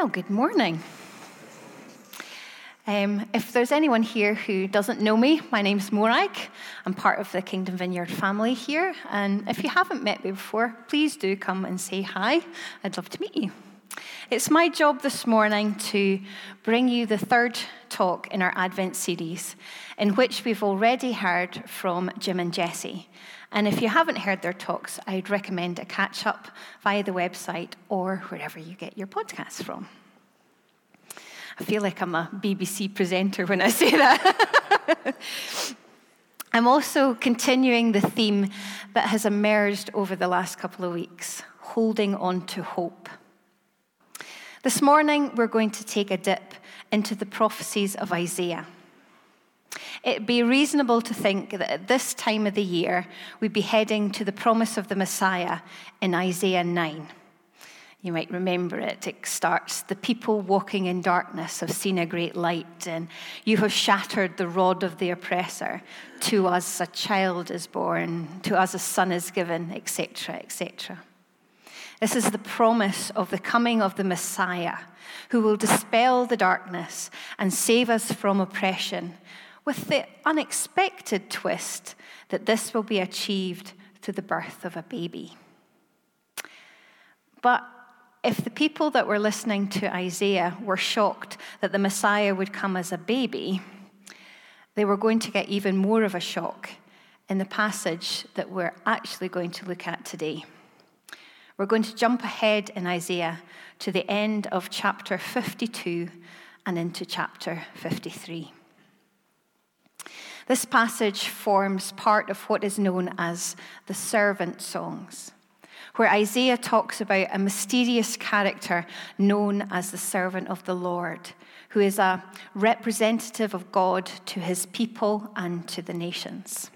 Well, good morning. Um, if there's anyone here who doesn't know me, my name's Morag. I'm part of the Kingdom Vineyard family here. And if you haven't met me before, please do come and say hi. I'd love to meet you. It's my job this morning to bring you the third talk in our Advent series, in which we've already heard from Jim and Jesse. And if you haven't heard their talks, I'd recommend a catch up via the website or wherever you get your podcasts from. I feel like I'm a BBC presenter when I say that. I'm also continuing the theme that has emerged over the last couple of weeks holding on to hope. This morning, we're going to take a dip into the prophecies of Isaiah. It'd be reasonable to think that at this time of the year, we'd be heading to the promise of the Messiah in Isaiah 9. You might remember it. It starts The people walking in darkness have seen a great light, and you have shattered the rod of the oppressor. To us a child is born, to us a son is given, etc., etc. This is the promise of the coming of the Messiah, who will dispel the darkness and save us from oppression with the unexpected twist that this will be achieved through the birth of a baby. But if the people that were listening to Isaiah were shocked that the Messiah would come as a baby, they were going to get even more of a shock in the passage that we're actually going to look at today. We're going to jump ahead in Isaiah to the end of chapter 52 and into chapter 53. This passage forms part of what is known as the servant songs, where Isaiah talks about a mysterious character known as the servant of the Lord, who is a representative of God to his people and to the nations.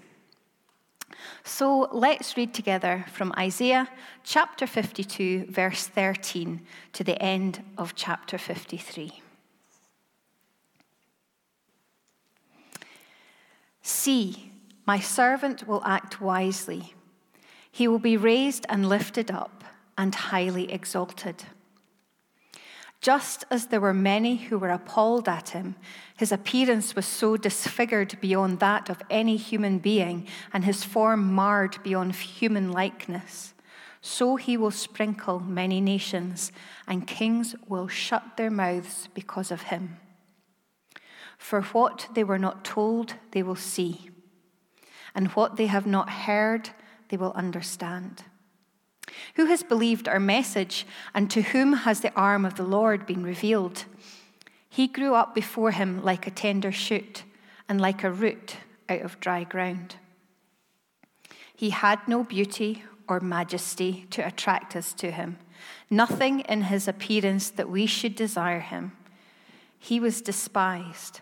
So let's read together from Isaiah chapter 52, verse 13, to the end of chapter 53. See, my servant will act wisely. He will be raised and lifted up and highly exalted. Just as there were many who were appalled at him, his appearance was so disfigured beyond that of any human being, and his form marred beyond human likeness. So he will sprinkle many nations, and kings will shut their mouths because of him. For what they were not told, they will see, and what they have not heard, they will understand. Who has believed our message, and to whom has the arm of the Lord been revealed? He grew up before him like a tender shoot, and like a root out of dry ground. He had no beauty or majesty to attract us to him, nothing in his appearance that we should desire him. He was despised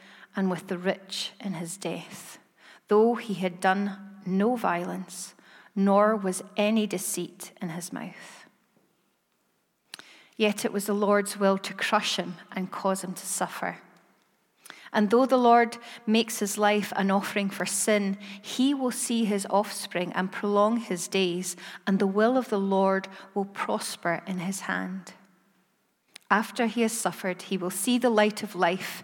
and with the rich in his death, though he had done no violence, nor was any deceit in his mouth. Yet it was the Lord's will to crush him and cause him to suffer. And though the Lord makes his life an offering for sin, he will see his offspring and prolong his days, and the will of the Lord will prosper in his hand. After he has suffered, he will see the light of life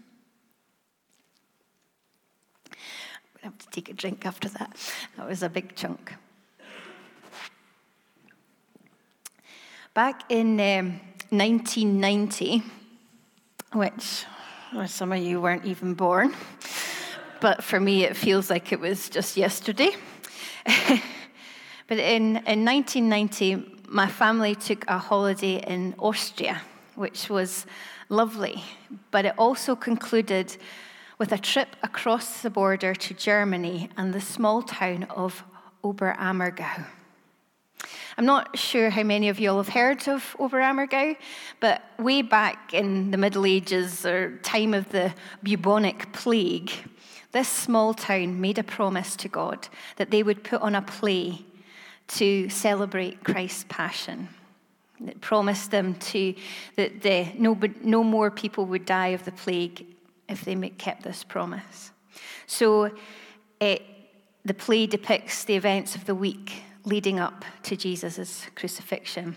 I have to take a drink after that. That was a big chunk. Back in um, 1990, which well, some of you weren't even born, but for me it feels like it was just yesterday. but in, in 1990, my family took a holiday in Austria, which was lovely, but it also concluded with a trip across the border to Germany and the small town of Oberammergau. I'm not sure how many of you all have heard of Oberammergau, but way back in the Middle Ages or time of the bubonic plague, this small town made a promise to God that they would put on a play to celebrate Christ's passion. It promised them to that the, no, no more people would die of the plague if they kept this promise. So it, the play depicts the events of the week leading up to Jesus' crucifixion.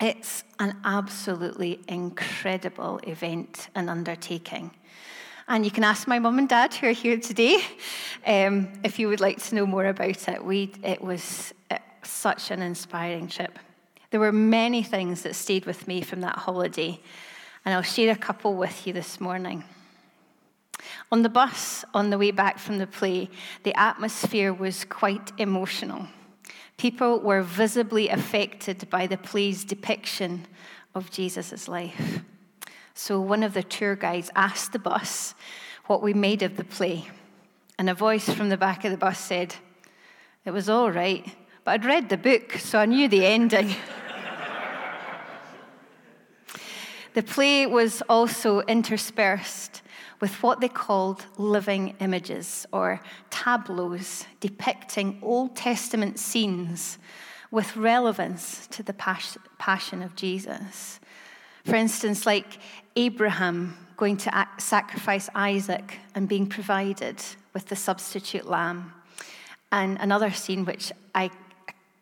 It's an absolutely incredible event and undertaking. And you can ask my mum and dad who are here today um, if you would like to know more about it. We, it was uh, such an inspiring trip. There were many things that stayed with me from that holiday, and I'll share a couple with you this morning. On the bus on the way back from the play, the atmosphere was quite emotional. People were visibly affected by the play's depiction of Jesus' life. So one of the tour guides asked the bus what we made of the play. And a voice from the back of the bus said, It was all right, but I'd read the book, so I knew the ending. the play was also interspersed with what they called living images or tableaus depicting Old Testament scenes with relevance to the passion of Jesus. For instance, like Abraham going to sacrifice Isaac and being provided with the substitute lamb. And another scene which I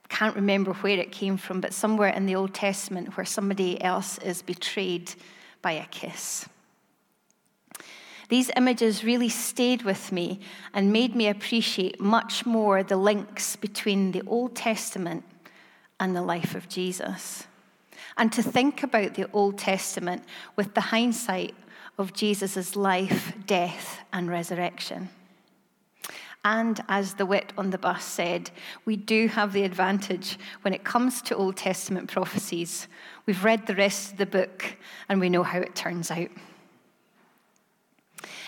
can't remember where it came from, but somewhere in the Old Testament where somebody else is betrayed by a kiss. These images really stayed with me and made me appreciate much more the links between the Old Testament and the life of Jesus. And to think about the Old Testament with the hindsight of Jesus' life, death, and resurrection. And as the wit on the bus said, we do have the advantage when it comes to Old Testament prophecies. We've read the rest of the book and we know how it turns out.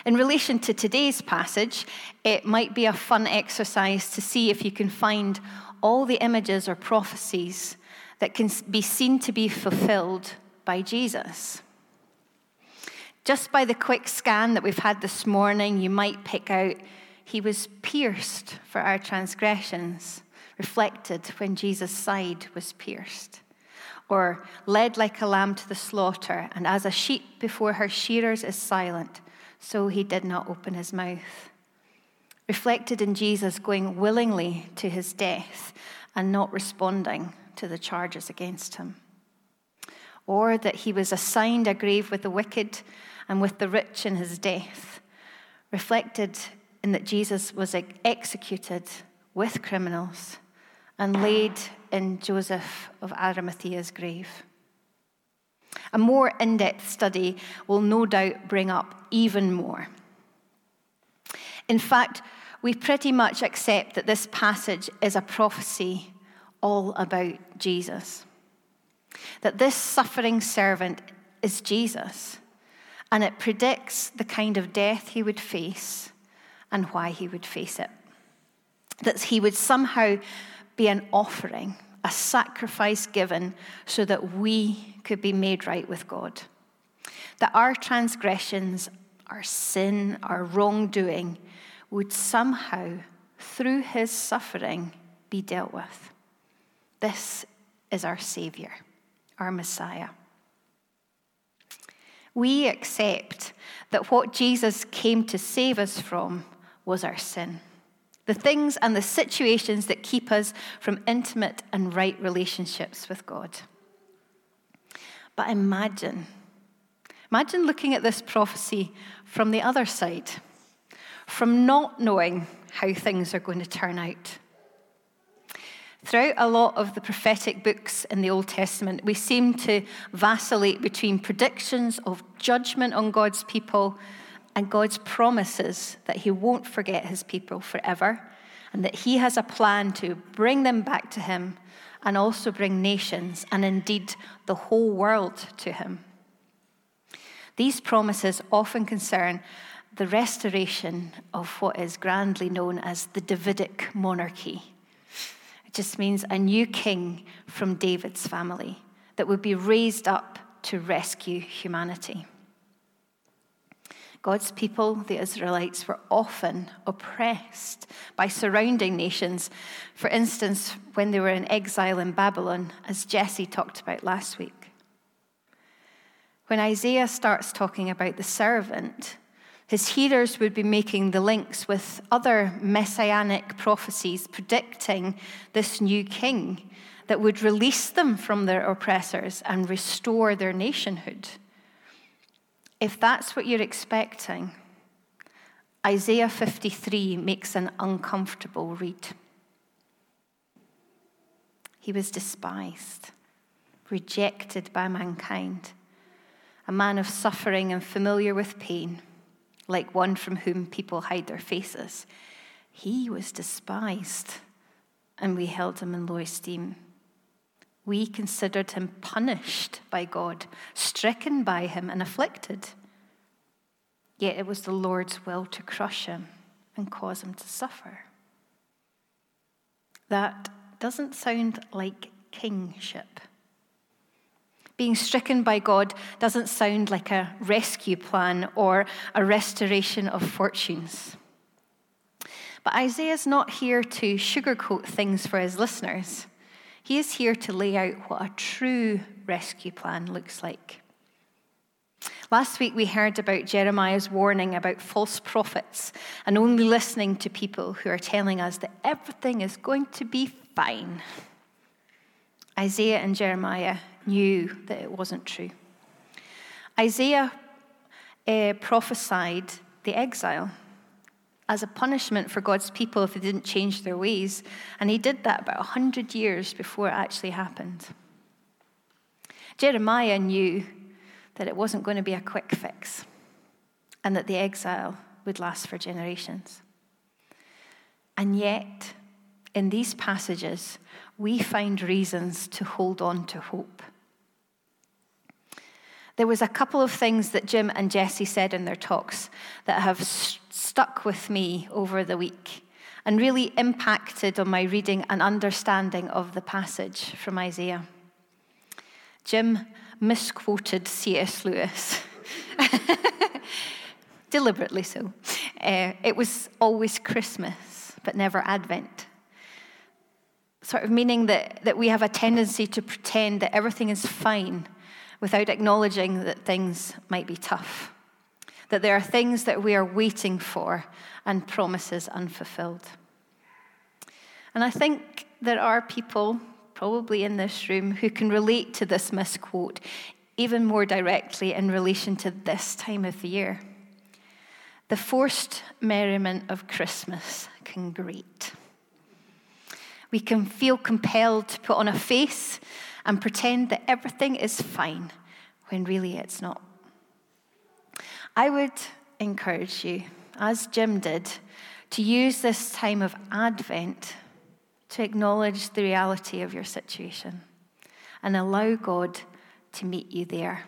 In relation to today's passage, it might be a fun exercise to see if you can find all the images or prophecies that can be seen to be fulfilled by Jesus. Just by the quick scan that we've had this morning, you might pick out he was pierced for our transgressions, reflected when Jesus' side was pierced. Or led like a lamb to the slaughter, and as a sheep before her shearers is silent, so he did not open his mouth. Reflected in Jesus going willingly to his death and not responding to the charges against him. Or that he was assigned a grave with the wicked and with the rich in his death. Reflected in that Jesus was executed with criminals and laid in Joseph of Arimathea's grave. A more in depth study will no doubt bring up even more. In fact, we pretty much accept that this passage is a prophecy all about Jesus. That this suffering servant is Jesus, and it predicts the kind of death he would face and why he would face it. That he would somehow be an offering, a sacrifice given so that we could be made right with God. That our transgressions, our sin, our wrongdoing would somehow, through his suffering, be dealt with. This is our Savior, our Messiah. We accept that what Jesus came to save us from was our sin. The things and the situations that keep us from intimate and right relationships with God. But imagine, imagine looking at this prophecy from the other side, from not knowing how things are going to turn out Throughout a lot of the prophetic books in the Old Testament, we seem to vacillate between predictions of judgment on God's people and God's promises that He won't forget His people forever and that He has a plan to bring them back to Him and also bring nations and indeed the whole world to Him. These promises often concern the restoration of what is grandly known as the Davidic monarchy it just means a new king from David's family that would be raised up to rescue humanity. God's people, the Israelites, were often oppressed by surrounding nations. For instance, when they were in exile in Babylon, as Jesse talked about last week. When Isaiah starts talking about the servant, his hearers would be making the links with other messianic prophecies predicting this new king that would release them from their oppressors and restore their nationhood. If that's what you're expecting, Isaiah 53 makes an uncomfortable read. He was despised, rejected by mankind, a man of suffering and familiar with pain like one from whom people hide their faces. He was despised, and we held him in low esteem. We considered him punished by God, stricken by him, and afflicted. Yet it was the Lord's will to crush him and cause him to suffer. That doesn't sound like kingship. Being stricken by God doesn't sound like a rescue plan or a restoration of fortunes. But Isaiah's not here to sugarcoat things for his listeners. He is here to lay out what a true rescue plan looks like. Last week, we heard about Jeremiah's warning about false prophets and only listening to people who are telling us that everything is going to be fine. Isaiah and Jeremiah knew that it wasn't true. Isaiah uh, prophesied the exile as a punishment for God's people if they didn't change their ways, and he did that about 100 years before it actually happened. Jeremiah knew that it wasn't going to be a quick fix and that the exile would last for generations. And yet, in these passages, we find reasons to hold on to hope. There was a couple of things that Jim and Jesse said in their talks that have st- stuck with me over the week and really impacted on my reading and understanding of the passage from Isaiah. Jim misquoted C.S. Lewis. Deliberately so. Uh, it was always Christmas, but never Advent sort of meaning that, that we have a tendency to pretend that everything is fine without acknowledging that things might be tough, that there are things that we are waiting for and promises unfulfilled. And I think there are people, probably in this room, who can relate to this misquote even more directly in relation to this time of the year. The forced merriment of Christmas can grate. We can feel compelled to put on a face and pretend that everything is fine when really it's not. I would encourage you, as Jim did, to use this time of Advent to acknowledge the reality of your situation and allow God to meet you there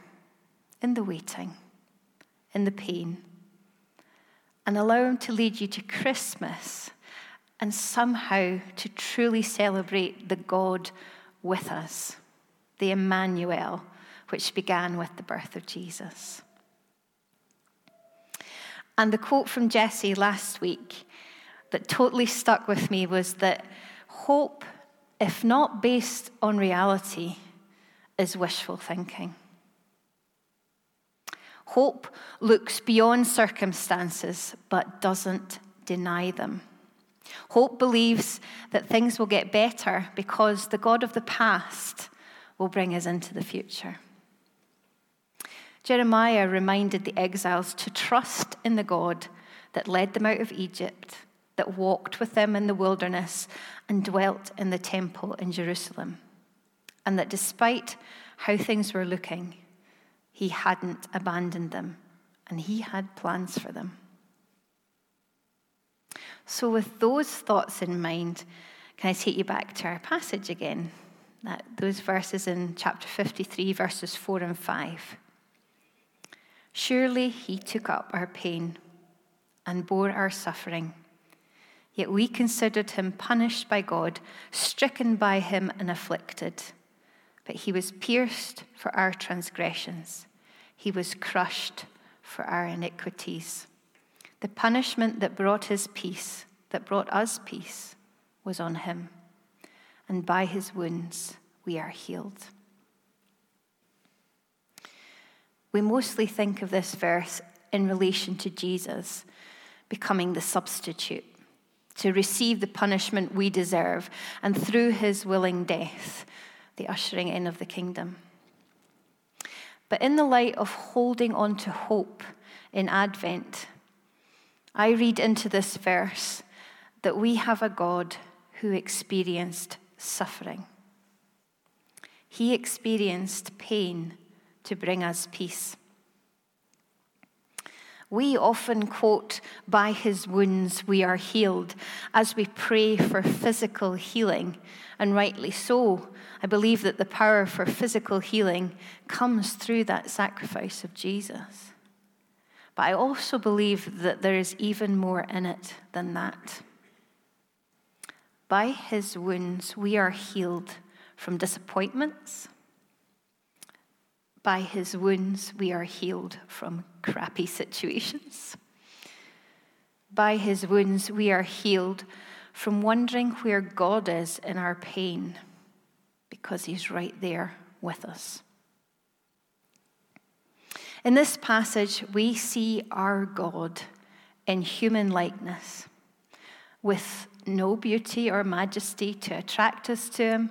in the waiting, in the pain, and allow Him to lead you to Christmas and somehow to truly celebrate the God with us, the Emmanuel, which began with the birth of Jesus. And the quote from Jesse last week that totally stuck with me was that hope, if not based on reality, is wishful thinking. Hope looks beyond circumstances but doesn't deny them. Hope believes that things will get better because the God of the past will bring us into the future. Jeremiah reminded the exiles to trust in the God that led them out of Egypt, that walked with them in the wilderness, and dwelt in the temple in Jerusalem. And that despite how things were looking, he hadn't abandoned them and he had plans for them. So, with those thoughts in mind, can I take you back to our passage again? That, those verses in chapter 53, verses 4 and 5. Surely he took up our pain and bore our suffering. Yet we considered him punished by God, stricken by him, and afflicted. But he was pierced for our transgressions, he was crushed for our iniquities. The punishment that brought his peace, that brought us peace, was on him, and by his wounds we are healed. We mostly think of this verse in relation to Jesus becoming the substitute, to receive the punishment we deserve, and through his willing death, the ushering in of the kingdom. But in the light of holding on to hope in Advent, I read into this verse that we have a God who experienced suffering. He experienced pain to bring us peace. We often quote, By his wounds we are healed, as we pray for physical healing, and rightly so. I believe that the power for physical healing comes through that sacrifice of Jesus. But I also believe that there is even more in it than that. By his wounds, we are healed from disappointments. By his wounds, we are healed from crappy situations. By his wounds, we are healed from wondering where God is in our pain because he's right there with us. In this passage, we see our God in human likeness, with no beauty or majesty to attract us to him,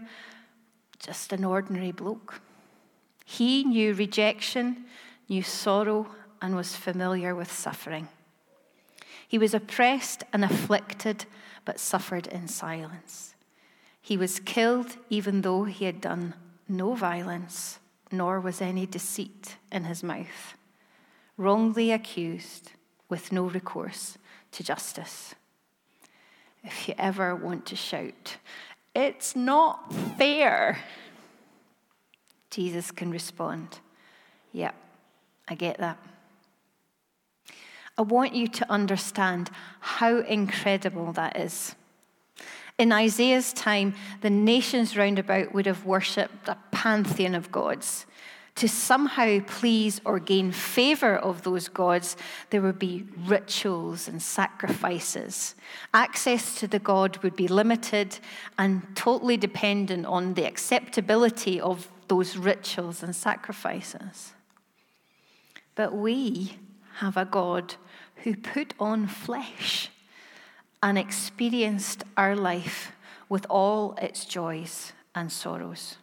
just an ordinary bloke. He knew rejection, knew sorrow, and was familiar with suffering. He was oppressed and afflicted, but suffered in silence. He was killed even though he had done no violence nor was any deceit in his mouth. Wrongly accused, with no recourse to justice. If you ever want to shout, it's not fair, Jesus can respond, Yep, I get that. I want you to understand how incredible that is. In Isaiah's time, the nations round about would have worshipped a pantheon of gods. To somehow please or gain favor of those gods, there would be rituals and sacrifices. Access to the god would be limited and totally dependent on the acceptability of those rituals and sacrifices. But we have a God who put on flesh and experienced our life with all its joys and sorrows.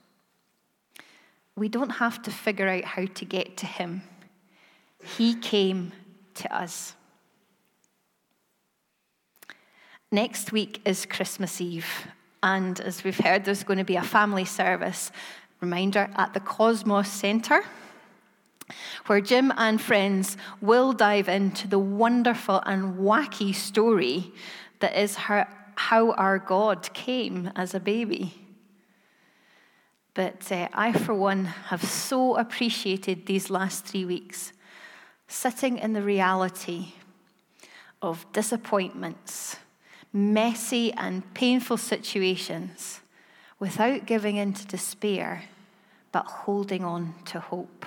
We don't have to figure out how to get to Him, He came to us. Next week is Christmas Eve, and as we've heard, there's going to be a family service, reminder, at the Cosmos Centre where Jim and friends will dive into the wonderful and wacky story that is how, our God came as a baby. But uh, I, for one, have so appreciated these last three weeks sitting in the reality of disappointments, messy and painful situations without giving in to despair, but holding on to hope.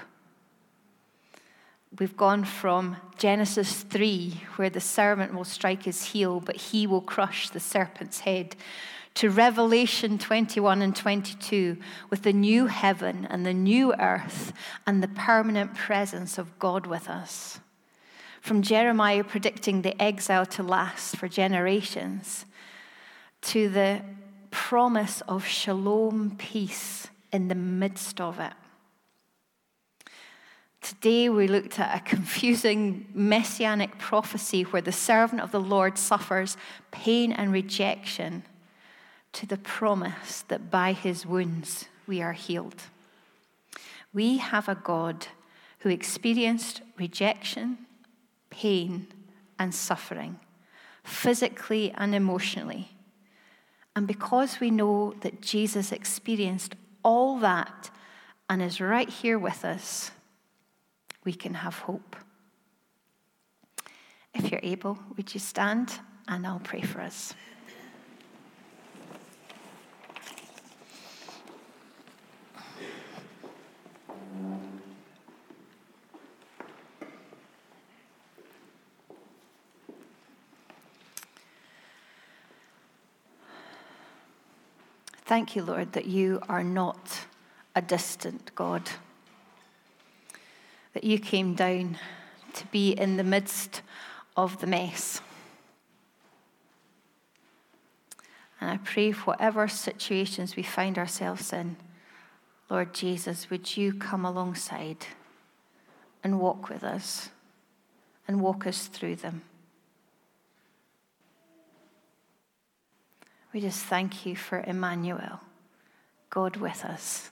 We've gone from Genesis 3, where the serpent will strike his heel, but he will crush the serpent's head, to Revelation 21 and 22, with the new heaven and the new earth and the permanent presence of God with us. From Jeremiah predicting the exile to last for generations, to the promise of shalom peace in the midst of it. Today, we looked at a confusing messianic prophecy where the servant of the Lord suffers pain and rejection to the promise that by his wounds we are healed. We have a God who experienced rejection, pain, and suffering, physically and emotionally. And because we know that Jesus experienced all that and is right here with us, we can have hope. If you're able, would you stand and I'll pray for us. Thank you, Lord, that you are not a distant God that you came down to be in the midst of the mess. And I pray, for whatever situations we find ourselves in, Lord Jesus, would you come alongside and walk with us and walk us through them? We just thank you for Emmanuel, God with us.